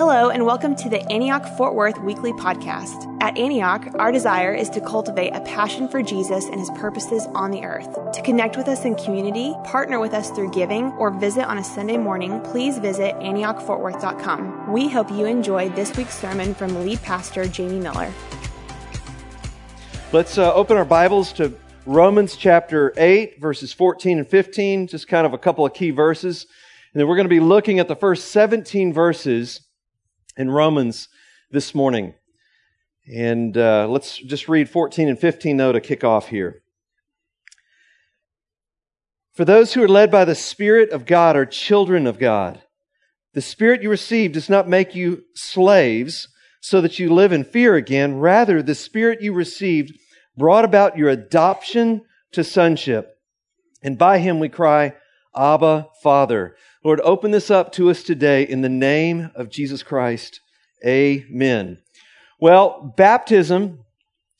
Hello, and welcome to the Antioch Fort Worth Weekly Podcast. At Antioch, our desire is to cultivate a passion for Jesus and his purposes on the earth. To connect with us in community, partner with us through giving, or visit on a Sunday morning, please visit AntiochFortWorth.com. We hope you enjoy this week's sermon from lead pastor Jamie Miller. Let's uh, open our Bibles to Romans chapter 8, verses 14 and 15, just kind of a couple of key verses. And then we're going to be looking at the first 17 verses in Romans this morning. And uh, let's just read 14 and 15 though to kick off here. For those who are led by the Spirit of God are children of God. The Spirit you received does not make you slaves so that you live in fear again. Rather, the Spirit you received brought about your adoption to sonship. And by him we cry, Abba, Father. Lord, open this up to us today in the name of Jesus Christ. Amen. Well, baptism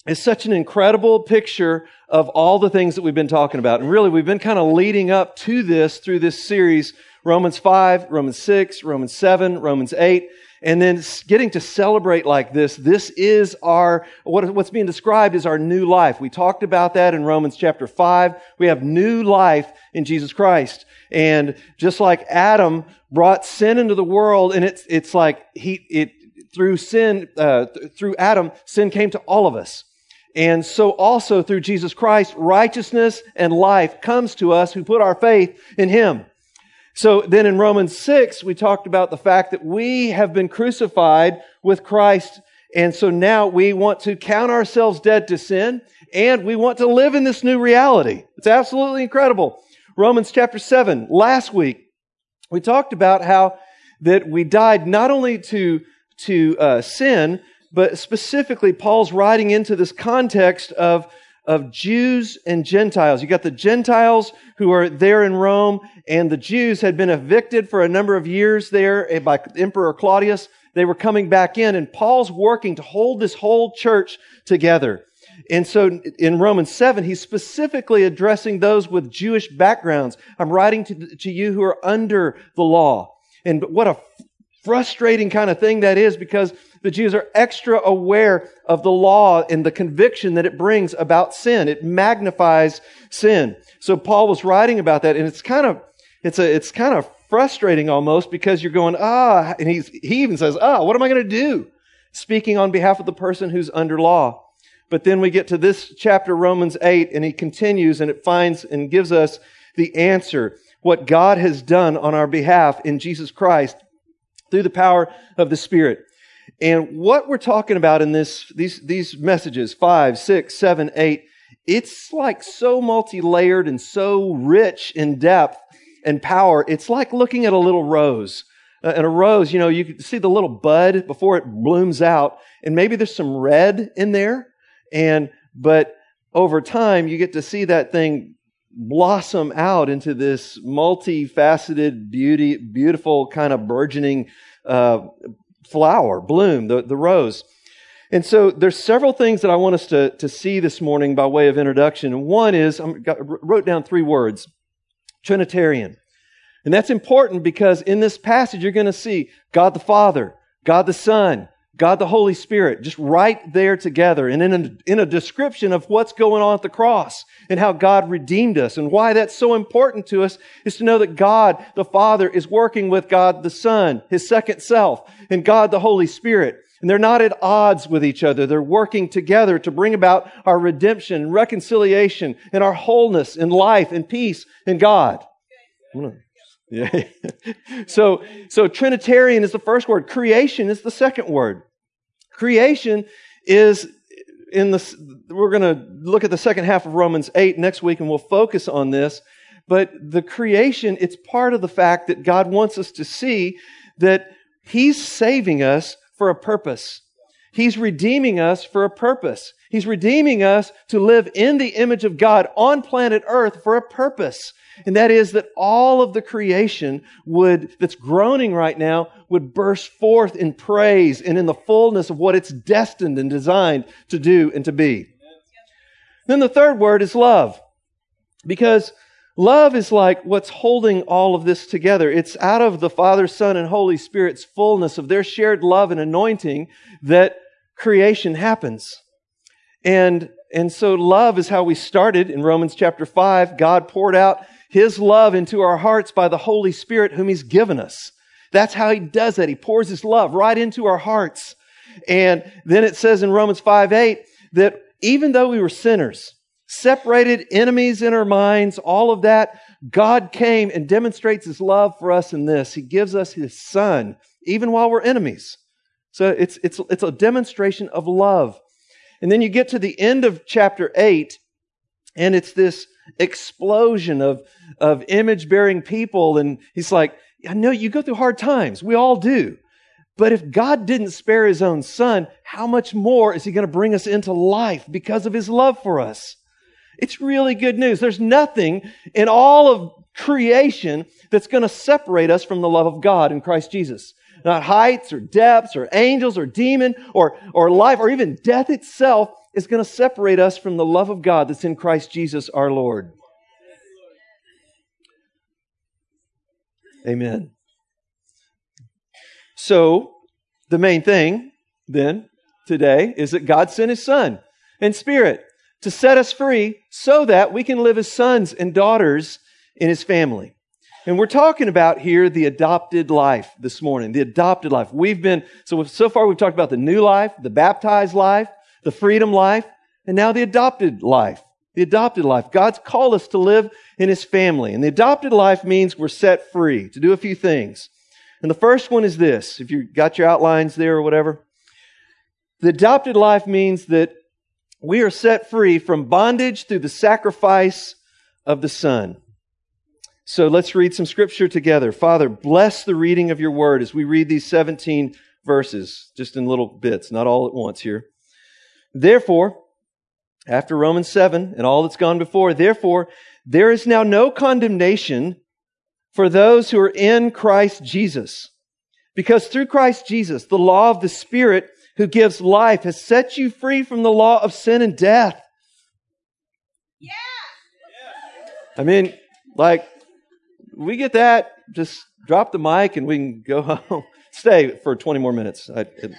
is such an incredible picture of all the things that we've been talking about. And really, we've been kind of leading up to this through this series Romans 5, Romans 6, Romans 7, Romans 8 and then getting to celebrate like this this is our what, what's being described is our new life. We talked about that in romans chapter 5 we have new life in jesus christ. And just like adam brought sin into the world and it's it's like he it through sin uh, through adam sin came to all of us. And so also through jesus christ righteousness and life comes to us who put our faith in him so then in Romans 6, we talked about the fact that we have been crucified with Christ. And so now we want to count ourselves dead to sin and we want to live in this new reality. It's absolutely incredible. Romans chapter 7, last week, we talked about how that we died not only to, to uh, sin, but specifically Paul's writing into this context of of Jews and Gentiles. You got the Gentiles who are there in Rome, and the Jews had been evicted for a number of years there by Emperor Claudius. They were coming back in, and Paul's working to hold this whole church together. And so in Romans 7, he's specifically addressing those with Jewish backgrounds. I'm writing to, to you who are under the law. And what a frustrating kind of thing that is because the Jews are extra aware of the law and the conviction that it brings about sin. It magnifies sin. So Paul was writing about that and it's kind of, it's a, it's kind of frustrating almost because you're going, ah, and he's, he even says, ah, what am I going to do? Speaking on behalf of the person who's under law. But then we get to this chapter, Romans 8, and he continues and it finds and gives us the answer. What God has done on our behalf in Jesus Christ through the power of the Spirit. And what we're talking about in this, these, these messages, five, six, seven, eight, it's like so multi-layered and so rich in depth and power. It's like looking at a little rose. Uh, and a rose, you know, you can see the little bud before it blooms out, and maybe there's some red in there. And, but over time, you get to see that thing blossom out into this multifaceted, beauty, beautiful kind of burgeoning uh, flower, bloom, the, the rose. And so there's several things that I want us to, to see this morning by way of introduction. One is, I wrote down three words, Trinitarian. And that's important because in this passage you're going to see God the Father, God the Son, God the Holy Spirit, just right there together and in a, in a description of what's going on at the cross and how God redeemed us and why that's so important to us is to know that God the Father is working with God the Son, His second self, and God the Holy Spirit. And they're not at odds with each other. They're working together to bring about our redemption, reconciliation, and our wholeness in life and peace in God. Yeah. so, so Trinitarian is the first word. Creation is the second word. Creation is in the, we're going to look at the second half of Romans 8 next week and we'll focus on this. But the creation, it's part of the fact that God wants us to see that He's saving us for a purpose. He's redeeming us for a purpose. He's redeeming us to live in the image of God on planet earth for a purpose. And that is that all of the creation would, that's groaning right now, would burst forth in praise and in the fullness of what it's destined and designed to do and to be. Then the third word is love. Because Love is like what's holding all of this together. It's out of the Father, Son, and Holy Spirit's fullness of their shared love and anointing that creation happens. And, and so love is how we started in Romans chapter 5. God poured out his love into our hearts by the Holy Spirit whom he's given us. That's how he does that. He pours his love right into our hearts. And then it says in Romans 5 8 that even though we were sinners, separated enemies in our minds, all of that, God came and demonstrates his love for us in this. He gives us his son, even while we're enemies. So it's, it's, it's a demonstration of love. And then you get to the end of chapter 8, and it's this explosion of, of image bearing people. And he's like, I know you go through hard times. We all do. But if God didn't spare his own son, how much more is he going to bring us into life because of his love for us? It's really good news. There's nothing in all of creation that's going to separate us from the love of God in Christ Jesus. Not heights or depths or angels or demon or, or life or even death itself is going to separate us from the love of God that's in Christ Jesus our Lord. Amen. So, the main thing then today is that God sent His Son and Spirit to set us free so that we can live as sons and daughters in His family. And we're talking about here the adopted life this morning, the adopted life. We've been, so, so far we've talked about the new life, the baptized life, the freedom life, and now the adopted life. The adopted life. God's called us to live in His family. And the adopted life means we're set free to do a few things. And the first one is this. If you got your outlines there or whatever. The adopted life means that we are set free from bondage through the sacrifice of the Son. So let's read some scripture together. Father, bless the reading of your word as we read these 17 verses, just in little bits, not all at once here. Therefore, after Romans 7 and all that's gone before, therefore, there is now no condemnation for those who are in Christ Jesus. Because through Christ Jesus, the law of the Spirit who gives life has set you free from the law of sin and death. Yeah. I mean, like, we get that, just drop the mic and we can go home. Stay for 20 more minutes. I, it,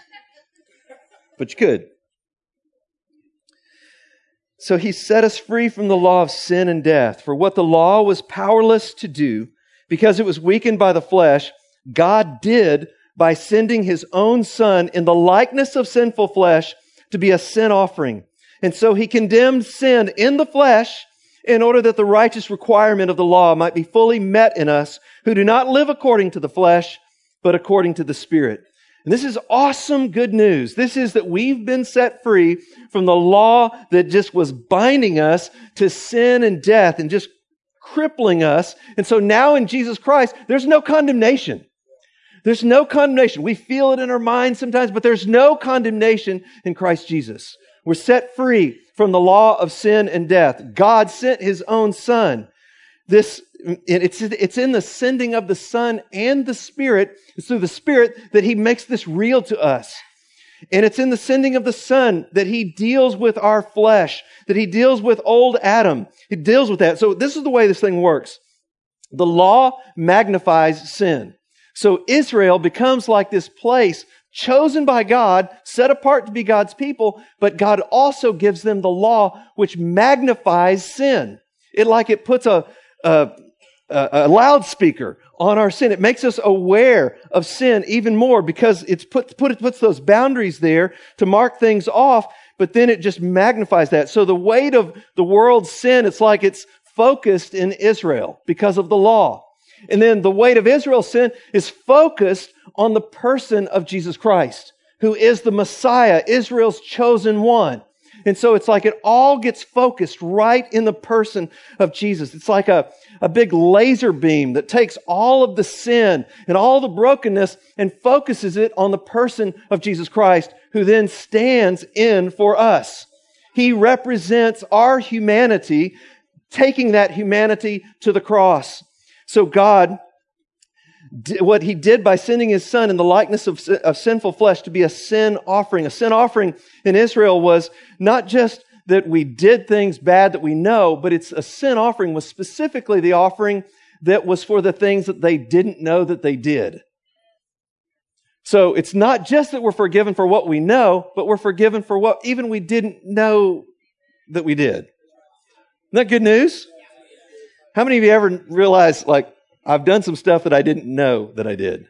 but you could. So he set us free from the law of sin and death. For what the law was powerless to do, because it was weakened by the flesh, God did by sending his own son in the likeness of sinful flesh to be a sin offering. And so he condemned sin in the flesh in order that the righteous requirement of the law might be fully met in us who do not live according to the flesh, but according to the Spirit. And this is awesome good news. This is that we've been set free from the law that just was binding us to sin and death and just crippling us. And so now in Jesus Christ, there's no condemnation. There's no condemnation. We feel it in our minds sometimes, but there's no condemnation in Christ Jesus. We're set free from the law of sin and death. God sent his own son. This it's, it's in the sending of the Son and the Spirit. It's through the Spirit that He makes this real to us. And it's in the sending of the Son that He deals with our flesh, that He deals with old Adam. He deals with that. So this is the way this thing works. The law magnifies sin. So Israel becomes like this place chosen by God, set apart to be God's people, but God also gives them the law which magnifies sin. It like it puts a, a, a, loudspeaker on our sin. It makes us aware of sin even more because it's put, put, it puts those boundaries there to mark things off, but then it just magnifies that. So the weight of the world's sin, it's like it's focused in Israel because of the law. And then the weight of Israel's sin is focused on the person of Jesus Christ, who is the Messiah, Israel's chosen one. And so it's like it all gets focused right in the person of Jesus. It's like a, a big laser beam that takes all of the sin and all the brokenness and focuses it on the person of Jesus Christ, who then stands in for us. He represents our humanity, taking that humanity to the cross. So God what he did by sending his son in the likeness of, of sinful flesh to be a sin offering. A sin offering in Israel was not just that we did things bad that we know, but it's a sin offering was specifically the offering that was for the things that they didn't know that they did. So it's not just that we're forgiven for what we know, but we're forgiven for what even we didn't know that we did. Isn't that good news? How many of you ever realized, like, I've done some stuff that I didn't know that I did?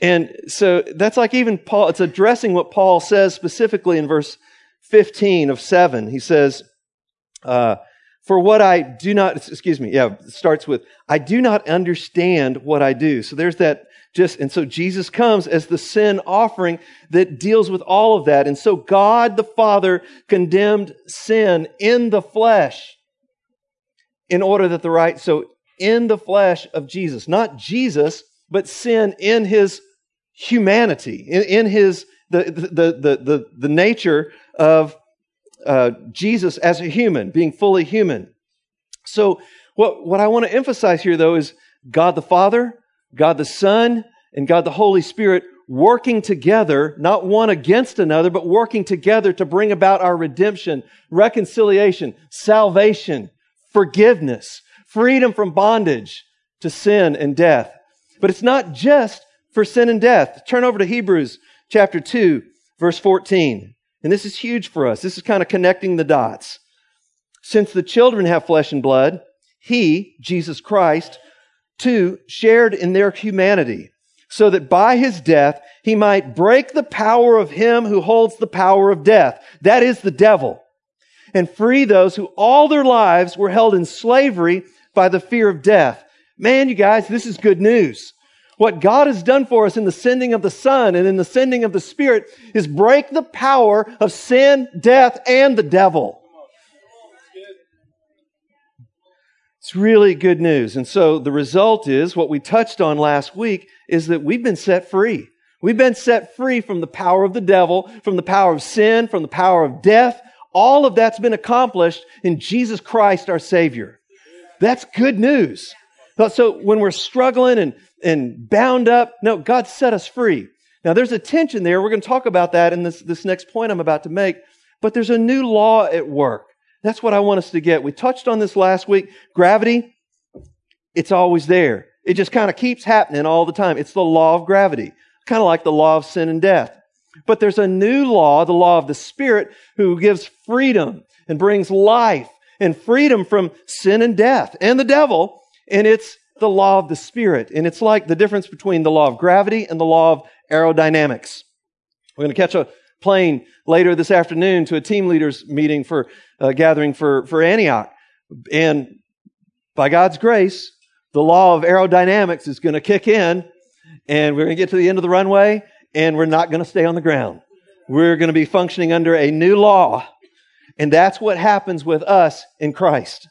And so that's like even Paul, it's addressing what Paul says specifically in verse 15 of 7. He says, uh, For what I do not, excuse me, yeah, starts with, I do not understand what I do. So there's that just, and so Jesus comes as the sin offering that deals with all of that. And so God the Father condemned sin in the flesh in order that the right, so in the flesh of Jesus, not Jesus, but sin in his humanity, in, in his, the, the, the, the, the nature of uh, Jesus as a human, being fully human. So, what, what I want to emphasize here, though, is God the Father, God the Son, and God the Holy Spirit working together, not one against another, but working together to bring about our redemption, reconciliation, salvation, forgiveness, freedom from bondage to sin and death. But it's not just for sin and death. Turn over to Hebrews chapter 2, verse 14. And this is huge for us. This is kind of connecting the dots. Since the children have flesh and blood, he, Jesus Christ, too, shared in their humanity, so that by his death he might break the power of him who holds the power of death. That is the devil. And free those who all their lives were held in slavery by the fear of death. Man, you guys, this is good news. What God has done for us in the sending of the Son and in the sending of the Spirit is break the power of sin, death, and the devil. It's really good news. And so the result is what we touched on last week is that we've been set free. We've been set free from the power of the devil, from the power of sin, from the power of death. All of that's been accomplished in Jesus Christ, our Savior. That's good news. So when we're struggling and and bound up. No, God set us free. Now there's a tension there. We're going to talk about that in this, this next point I'm about to make. But there's a new law at work. That's what I want us to get. We touched on this last week. Gravity, it's always there. It just kind of keeps happening all the time. It's the law of gravity, kind of like the law of sin and death. But there's a new law, the law of the Spirit, who gives freedom and brings life and freedom from sin and death and the devil. And it's the law of the Spirit. And it's like the difference between the law of gravity and the law of aerodynamics. We're going to catch a plane later this afternoon to a team leaders meeting for uh, gathering for, for Antioch. And by God's grace, the law of aerodynamics is going to kick in and we're going to get to the end of the runway and we're not going to stay on the ground. We're going to be functioning under a new law. And that's what happens with us in Christ.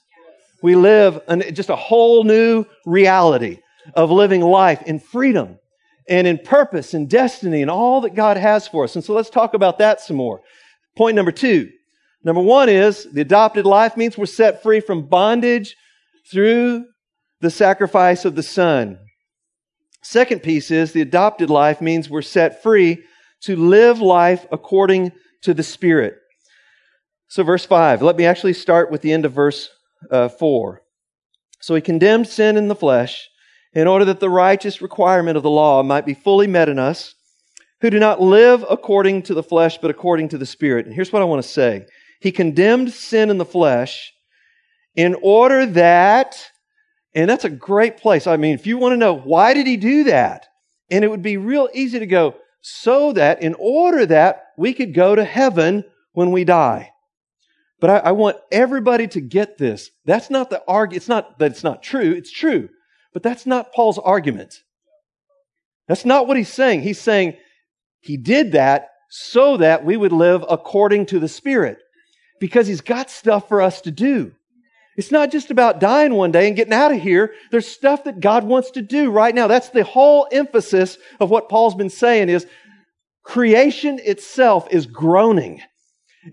We live an, just a whole new reality of living life in freedom and in purpose and destiny and all that God has for us. And so let's talk about that some more. Point number two. Number one is the adopted life means we're set free from bondage through the sacrifice of the Son. Second piece is the adopted life means we're set free to live life according to the Spirit. So, verse 5, let me actually start with the end of verse uh, 4. So he condemned sin in the flesh in order that the righteous requirement of the law might be fully met in us who do not live according to the flesh but according to the Spirit. And here's what I want to say He condemned sin in the flesh in order that, and that's a great place. I mean, if you want to know why did he do that? And it would be real easy to go, so that in order that we could go to heaven when we die. But I, I want everybody to get this. That's not the argument. It's not that it's not true. It's true. But that's not Paul's argument. That's not what he's saying. He's saying he did that so that we would live according to the Spirit. Because he's got stuff for us to do. It's not just about dying one day and getting out of here. There's stuff that God wants to do right now. That's the whole emphasis of what Paul's been saying is creation itself is groaning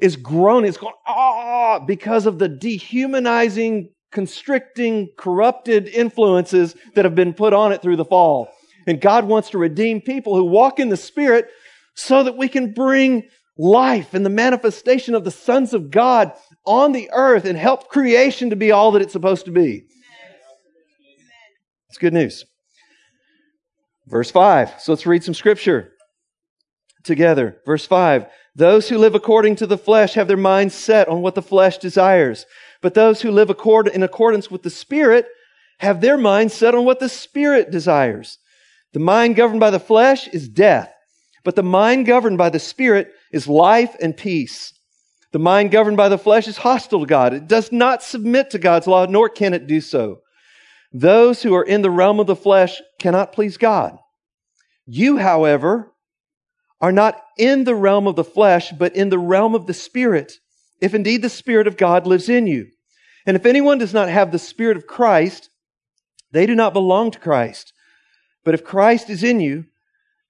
is groaning. It's going, ah, because of the dehumanizing, constricting, corrupted influences that have been put on it through the fall. And God wants to redeem people who walk in the Spirit so that we can bring life and the manifestation of the sons of God on the earth and help creation to be all that it's supposed to be. It's good news. Verse 5. So let's read some scripture together. Verse 5. Those who live according to the flesh have their minds set on what the flesh desires. But those who live accord- in accordance with the Spirit have their minds set on what the Spirit desires. The mind governed by the flesh is death, but the mind governed by the Spirit is life and peace. The mind governed by the flesh is hostile to God. It does not submit to God's law, nor can it do so. Those who are in the realm of the flesh cannot please God. You, however, are not in the realm of the flesh, but in the realm of the Spirit, if indeed the Spirit of God lives in you. And if anyone does not have the Spirit of Christ, they do not belong to Christ. But if Christ is in you,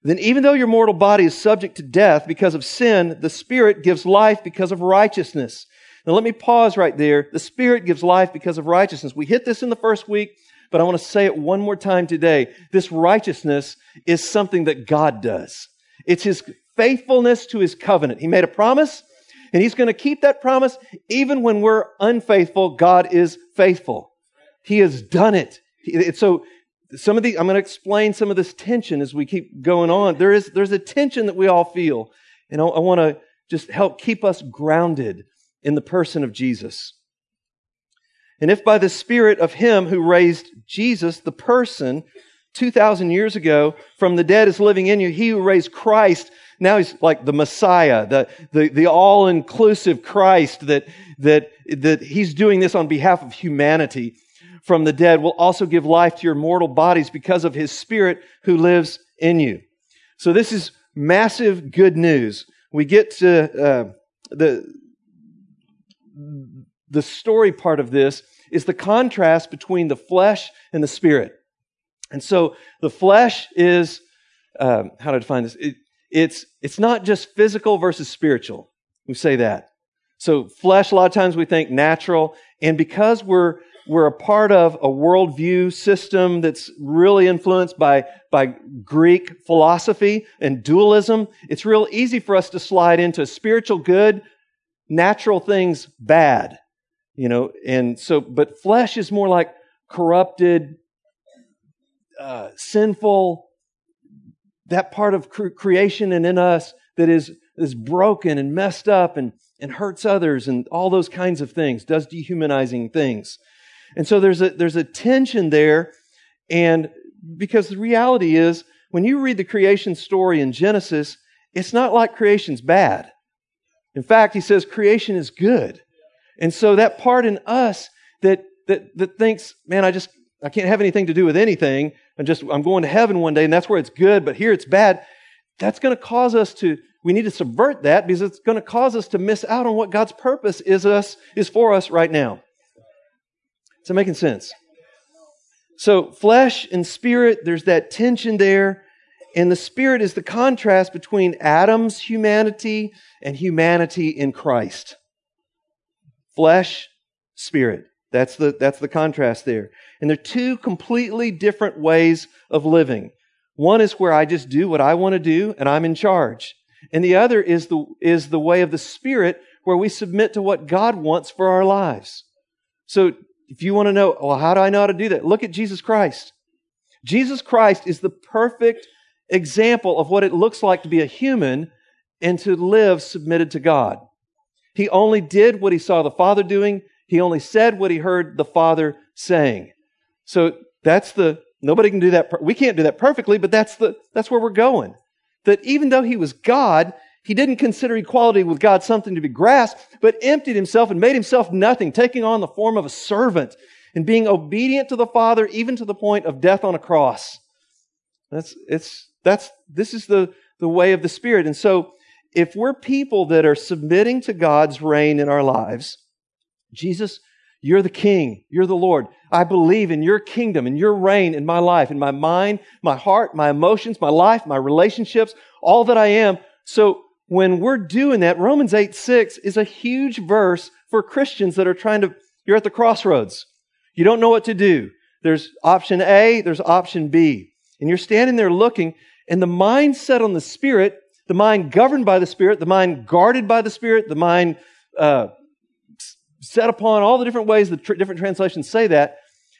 then even though your mortal body is subject to death because of sin, the Spirit gives life because of righteousness. Now let me pause right there. The Spirit gives life because of righteousness. We hit this in the first week but I want to say it one more time today. This righteousness is something that God does. It's His faithfulness to His covenant. He made a promise, and He's going to keep that promise even when we're unfaithful. God is faithful. He has done it. So, some of the, I'm going to explain some of this tension as we keep going on. There is, there's a tension that we all feel. And I, I want to just help keep us grounded in the person of Jesus. And if by the Spirit of Him who raised Jesus, the person, 2,000 years ago, from the dead is living in you, He who raised Christ, now He's like the Messiah, the, the, the all inclusive Christ that, that, that He's doing this on behalf of humanity from the dead, will also give life to your mortal bodies because of His Spirit who lives in you. So this is massive good news. We get to uh, the the story part of this is the contrast between the flesh and the spirit. And so the flesh is, um, how to define this? It, it's, it's not just physical versus spiritual. We say that. So flesh, a lot of times we think natural. And because we're, we're a part of a worldview system that's really influenced by, by Greek philosophy and dualism, it's real easy for us to slide into spiritual good, natural things bad. You know, and so, but flesh is more like corrupted, uh, sinful, that part of cre- creation and in us that is, is broken and messed up and, and hurts others and all those kinds of things, does dehumanizing things. And so there's a, there's a tension there. And because the reality is, when you read the creation story in Genesis, it's not like creation's bad. In fact, he says creation is good. And so that part in us that, that, that thinks, man, I just, I can't have anything to do with anything. I'm just, I'm going to heaven one day and that's where it's good, but here it's bad. That's going to cause us to, we need to subvert that because it's going to cause us to miss out on what God's purpose is us, is for us right now. Is that making sense? So flesh and spirit, there's that tension there. And the spirit is the contrast between Adam's humanity and humanity in Christ. Flesh, spirit. That's the, that's the contrast there. And they're two completely different ways of living. One is where I just do what I want to do and I'm in charge. And the other is the, is the way of the Spirit where we submit to what God wants for our lives. So if you want to know, well, how do I know how to do that? Look at Jesus Christ. Jesus Christ is the perfect example of what it looks like to be a human and to live submitted to God. He only did what he saw the Father doing. He only said what he heard the Father saying. So that's the, nobody can do that. We can't do that perfectly, but that's the, that's where we're going. That even though he was God, he didn't consider equality with God something to be grasped, but emptied himself and made himself nothing, taking on the form of a servant and being obedient to the Father, even to the point of death on a cross. That's, it's, that's, this is the, the way of the Spirit. And so if we're people that are submitting to God's reign in our lives, Jesus, you're the king. You're the Lord. I believe in your kingdom and your reign in my life, in my mind, my heart, my emotions, my life, my relationships, all that I am. So when we're doing that, Romans 8, 6 is a huge verse for Christians that are trying to, you're at the crossroads. You don't know what to do. There's option A, there's option B. And you're standing there looking, and the mind set on the Spirit the mind governed by the Spirit, the mind guarded by the Spirit, the mind uh, set upon all the different ways the tr- different translations say that.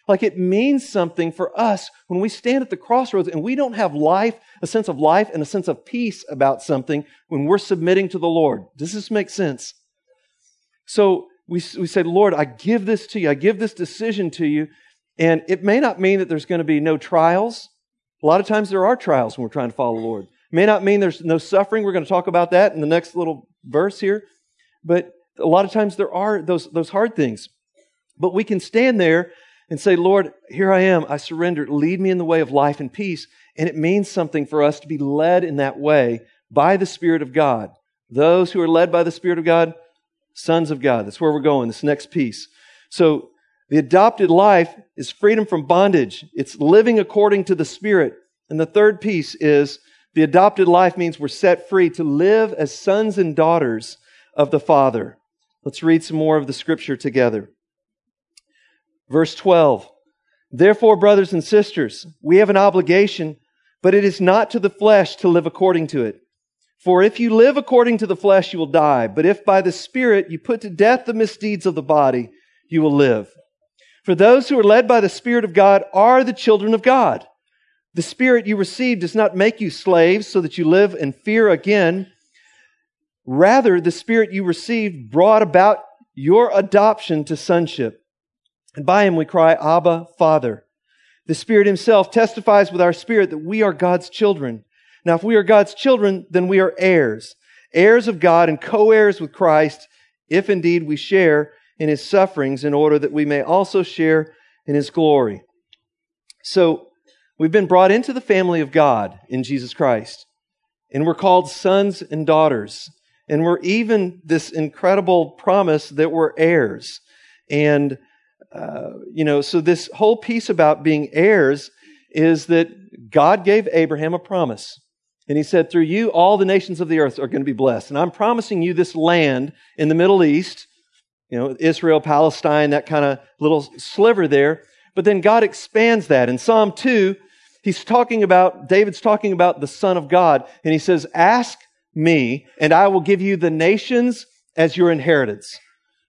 Like it means something for us when we stand at the crossroads and we don't have life, a sense of life and a sense of peace about something when we're submitting to the Lord. Does this make sense? So we, we say, Lord, I give this to you. I give this decision to you. And it may not mean that there's going to be no trials. A lot of times there are trials when we're trying to follow the Lord. It may not mean there's no suffering. We're going to talk about that in the next little verse here. But a lot of times there are those, those hard things. But we can stand there and say, Lord, here I am. I surrender. Lead me in the way of life and peace. And it means something for us to be led in that way by the Spirit of God. Those who are led by the Spirit of God, sons of God. That's where we're going, this next piece. So the adopted life is freedom from bondage. It's living according to the Spirit. And the third piece is the adopted life means we're set free to live as sons and daughters of the Father. Let's read some more of the scripture together. Verse 12. Therefore, brothers and sisters, we have an obligation, but it is not to the flesh to live according to it. For if you live according to the flesh, you will die. But if by the Spirit you put to death the misdeeds of the body, you will live. For those who are led by the Spirit of God are the children of God. The Spirit you received does not make you slaves so that you live in fear again. Rather, the Spirit you received brought about your adoption to sonship. And by him we cry, Abba, Father. The Spirit himself testifies with our spirit that we are God's children. Now, if we are God's children, then we are heirs, heirs of God and co-heirs with Christ, if indeed we share in his sufferings in order that we may also share in his glory. So, we've been brought into the family of God in Jesus Christ, and we're called sons and daughters. And we're even this incredible promise that we're heirs. And, you know, so this whole piece about being heirs is that God gave Abraham a promise. And he said, through you, all the nations of the earth are going to be blessed. And I'm promising you this land in the Middle East you know, Israel, Palestine, that kind of little sliver there. But then God expands that. In Psalm 2, he's talking about, David's talking about the Son of God, and he says, Ask me, and I will give you the nations as your inheritance.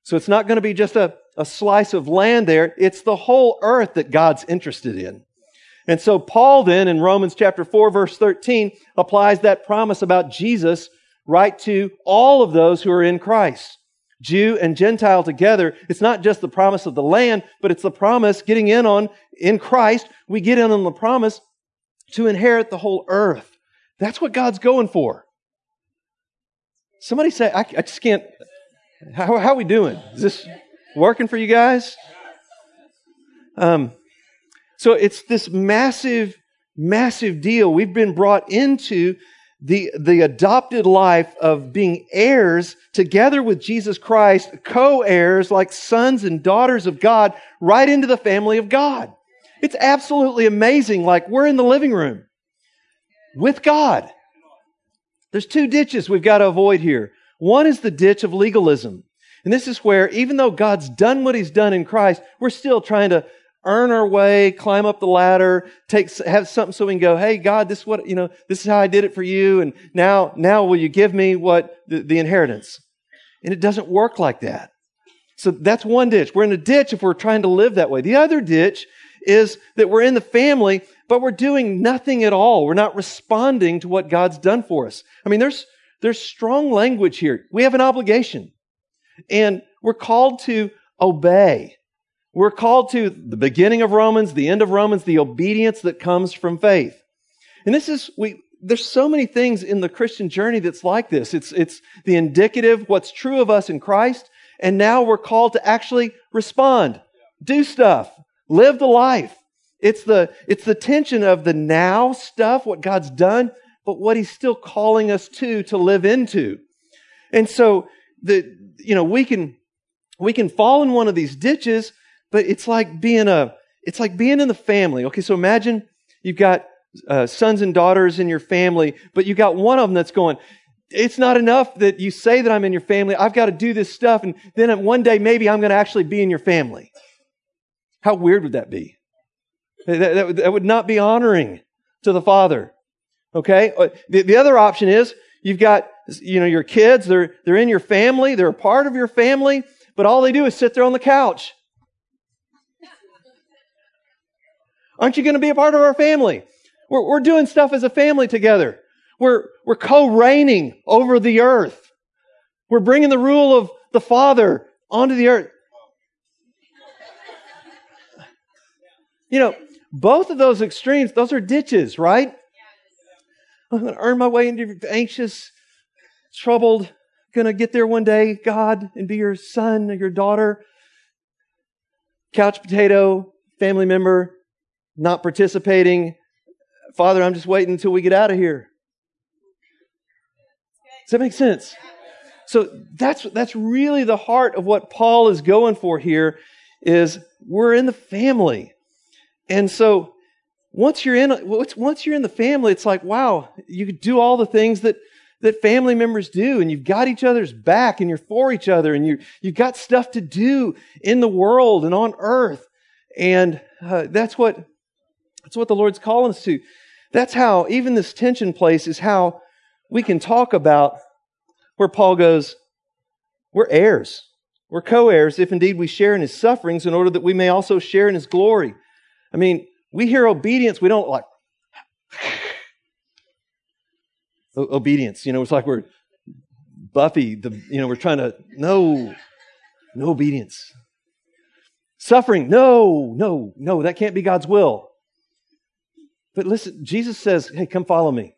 So it's not going to be just a, a slice of land there, it's the whole earth that God's interested in. And so Paul then in Romans chapter 4 verse 13 applies that promise about Jesus right to all of those who are in Christ. Jew and Gentile together. It's not just the promise of the land, but it's the promise getting in on, in Christ, we get in on the promise to inherit the whole earth. That's what God's going for. Somebody say, I, I just can't. How, how are we doing? Is this working for you guys? Um, so it's this massive, massive deal. We've been brought into the, the adopted life of being heirs together with Jesus Christ, co-heirs like sons and daughters of God, right into the family of God. It's absolutely amazing. Like we're in the living room with God. There's two ditches we've got to avoid here. One is the ditch of legalism. And this is where, even though God's done what He's done in Christ, we're still trying to earn our way, climb up the ladder, take, have something so we can go, hey, God, this is what, you know, this is how I did it for you. And now, now will you give me what, the, the inheritance? And it doesn't work like that. So that's one ditch. We're in a ditch if we're trying to live that way. The other ditch is that we're in the family, but we're doing nothing at all. We're not responding to what God's done for us. I mean, there's, there's strong language here. We have an obligation and we're called to obey. We're called to the beginning of Romans, the end of Romans, the obedience that comes from faith. And this is, we, there's so many things in the Christian journey that's like this. It's, it's the indicative, what's true of us in Christ. And now we're called to actually respond, do stuff, live the life. It's the, it's the tension of the now stuff, what God's done, but what He's still calling us to, to live into. And so the, you know, we can, we can fall in one of these ditches but it's like being a, it's like being in the family. Okay, so imagine you've got uh, sons and daughters in your family, but you got one of them that's going, it's not enough that you say that I'm in your family. I've got to do this stuff. And then one day, maybe I'm going to actually be in your family. How weird would that be? That, that, that would not be honoring to the Father. Okay? Uh, the, the other option is You've got, you know, your kids, they're, they're in your family, they're a part of your family, but all they do is sit there on the couch. Aren't you going to be a part of our family? We're, we're doing stuff as a family together. We're, we're co-reigning over the earth. We're bringing the rule of the Father onto the earth. You know, both of those extremes, those are ditches, right? I'm going to earn my way into your anxious, troubled, to get there one day, God, and be your son or your daughter. Couch potato, family member, not participating. Father, I'm just waiting until we get out of here. Does that make sense? So that's, that's really the heart of what Paul is going for here is we're in the family. And so once you're in, once you're in the family, it's like, wow, you could do all the things that, that family members do and you've got each other's back and you're for each other and you, you've got stuff to do in the world and on earth. And uh, that's what, that's what the Lord's calling us to. That's how, even this tension place is how we can talk about where Paul goes, we're heirs. We're co heirs if indeed we share in his sufferings in order that we may also share in his glory. I mean, we hear obedience, we don't like obedience. You know, it's like we're Buffy, the, you know, we're trying to, no, no obedience. Suffering, no, no, no, that can't be God's will. But listen, Jesus says, hey, come follow me.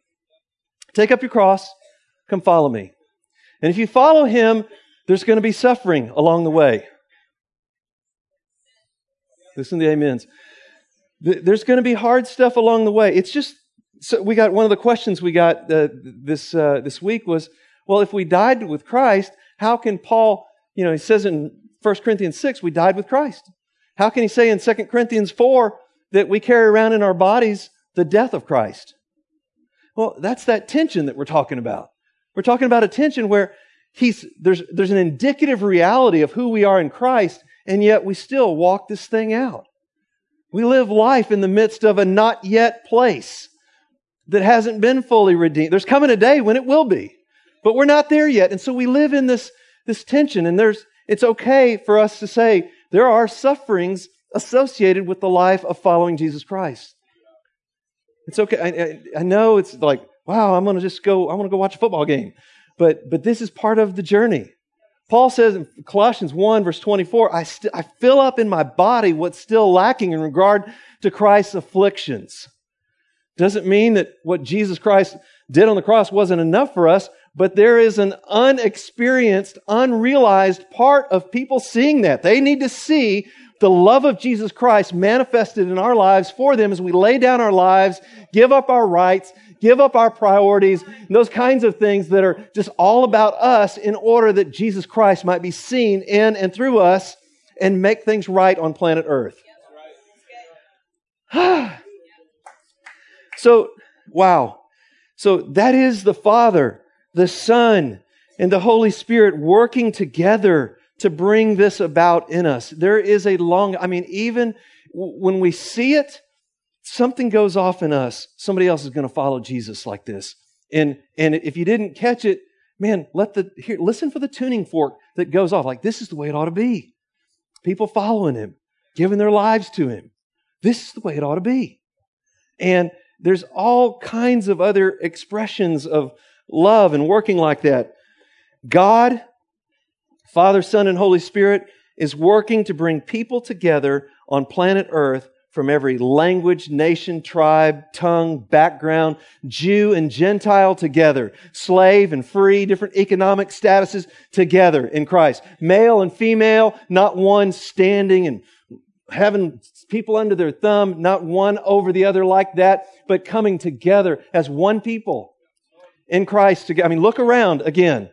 Take up your cross, come follow me. And if you follow him, there's going to be suffering along the way. Listen to the amens. There's going to be hard stuff along the way. It's just so we got one of the questions we got uh, this uh, this week was, well, if we died with Christ, how can Paul? You know, he says in 1 Corinthians six, we died with Christ. How can he say in 2 Corinthians four that we carry around in our bodies the death of Christ? Well, that's that tension that we're talking about. We're talking about a tension where he's, there's, there's an indicative reality of who we are in Christ, and yet we still walk this thing out. We live life in the midst of a not yet place that hasn't been fully redeemed. There's coming a day when it will be, but we're not there yet. And so we live in this, this tension, and there's, it's okay for us to say there are sufferings associated with the life of following Jesus Christ. It's okay. I, I, I know it's like, wow, I'm going to just go, I want to go watch a football game. But, but this is part of the journey. Paul says in Colossians 1 verse 24, I, st- I fill up in my body what's still lacking in regard to Christ's afflictions. Doesn't mean that what Jesus Christ did on the cross wasn't enough for us, but there is an unexperienced, unrealized part of people seeing that. They need to see the love of Jesus Christ manifested in our lives for them as we lay down our lives, give up our rights, give up our priorities, those kinds of things that are just all about us in order that Jesus Christ might be seen in and through us and make things right on planet Earth. so, wow. So that is the Father, the Son, and the Holy Spirit working together to bring this about in us. There is a long, I mean, even when we see it, something goes off in us. Somebody else is going to follow Jesus like this. And, and if you didn't catch it, man, let the, here, listen for the tuning fork that goes off. Like, this is the way it ought to be. People following him, giving their lives to him. This is the way it ought to be. And there's all kinds of other expressions of love and working like that. God Father, Son, and Holy Spirit is working to bring people together on planet Earth from every language, nation, tribe, tongue, background, Jew and Gentile together, slave and free, different economic statuses together in Christ. Male and female, not one standing and having people under their thumb, not one over the other like that, but coming together as one people in Christ. I mean, look around again.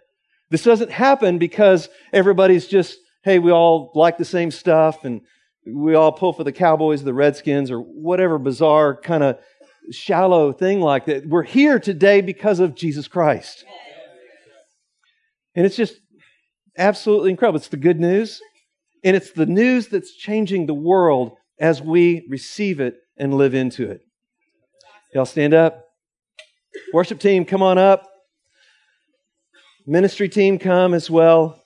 This doesn't happen because everybody's just, hey, we all like the same stuff and we all pull for the Cowboys, the Redskins, or whatever bizarre kind of shallow thing like that. We're here today because of Jesus Christ. And it's just absolutely incredible. It's the good news, and it's the news that's changing the world as we receive it and live into it. Y'all stand up. Worship team, come on up. Ministry team come as well.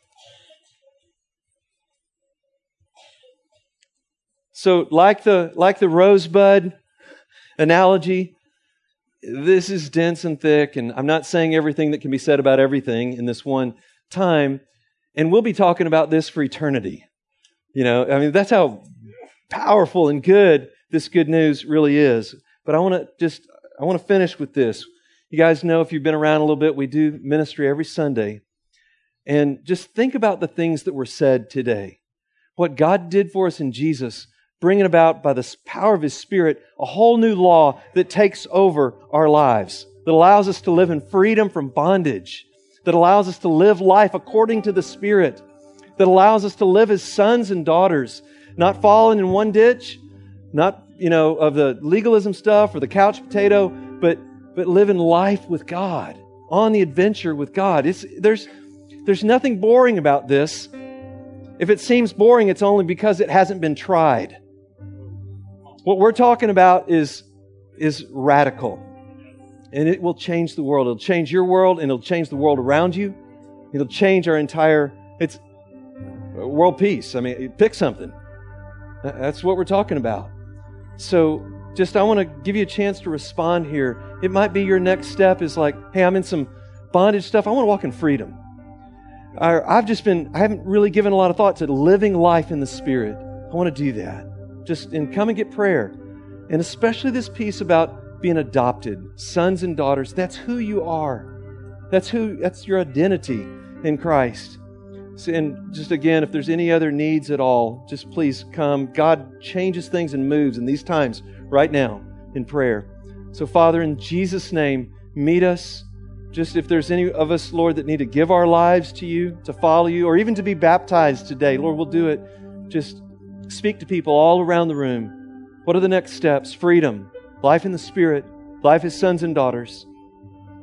So, like the, like the rosebud analogy, this is dense and thick, and I'm not saying everything that can be said about everything in this one time. And we'll be talking about this for eternity. You know, I mean, that's how powerful and good this good news really is. But I want to just, I want to finish with this. You guys know if you've been around a little bit, we do ministry every Sunday. And just think about the things that were said today. What God did for us in Jesus bringing about by the power of His Spirit a whole new law that takes over our lives, that allows us to live in freedom from bondage, that allows us to live life according to the Spirit, that allows us to live as sons and daughters, not falling in one ditch, not, you know, of the legalism stuff or the couch potato, but, but living life with God, on the adventure with God. It's, there's, there's nothing boring about this. If it seems boring, it's only because it hasn't been tried. What we're talking about is, is radical. And it will change the world. It'll change your world and it'll change the world around you. It'll change our entire, it's world peace. I mean, pick something. That's what we're talking about. So just, I want to give you a chance to respond here. It might be your next step is like, hey, I'm in some bondage stuff. I want to walk in freedom. I've just been, I haven't really given a lot of thought to living life in the Spirit. I want to do that just and come and get prayer. And especially this piece about being adopted, sons and daughters. That's who you are. That's who that's your identity in Christ. And just again, if there's any other needs at all, just please come. God changes things and moves in these times right now in prayer. So, Father, in Jesus' name, meet us. Just if there's any of us, Lord, that need to give our lives to you, to follow you, or even to be baptized today, Lord, we'll do it. Just speak to people all around the room. What are the next steps? Freedom, life in the Spirit, life as sons and daughters.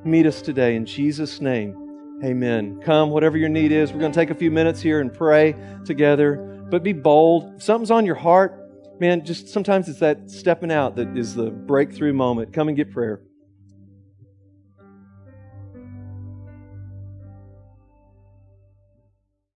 Meet us today in Jesus' name. Amen. Come, whatever your need is. We're going to take a few minutes here and pray together, but be bold. If something's on your heart, man, just sometimes it's that stepping out that is the breakthrough moment. Come and get prayer.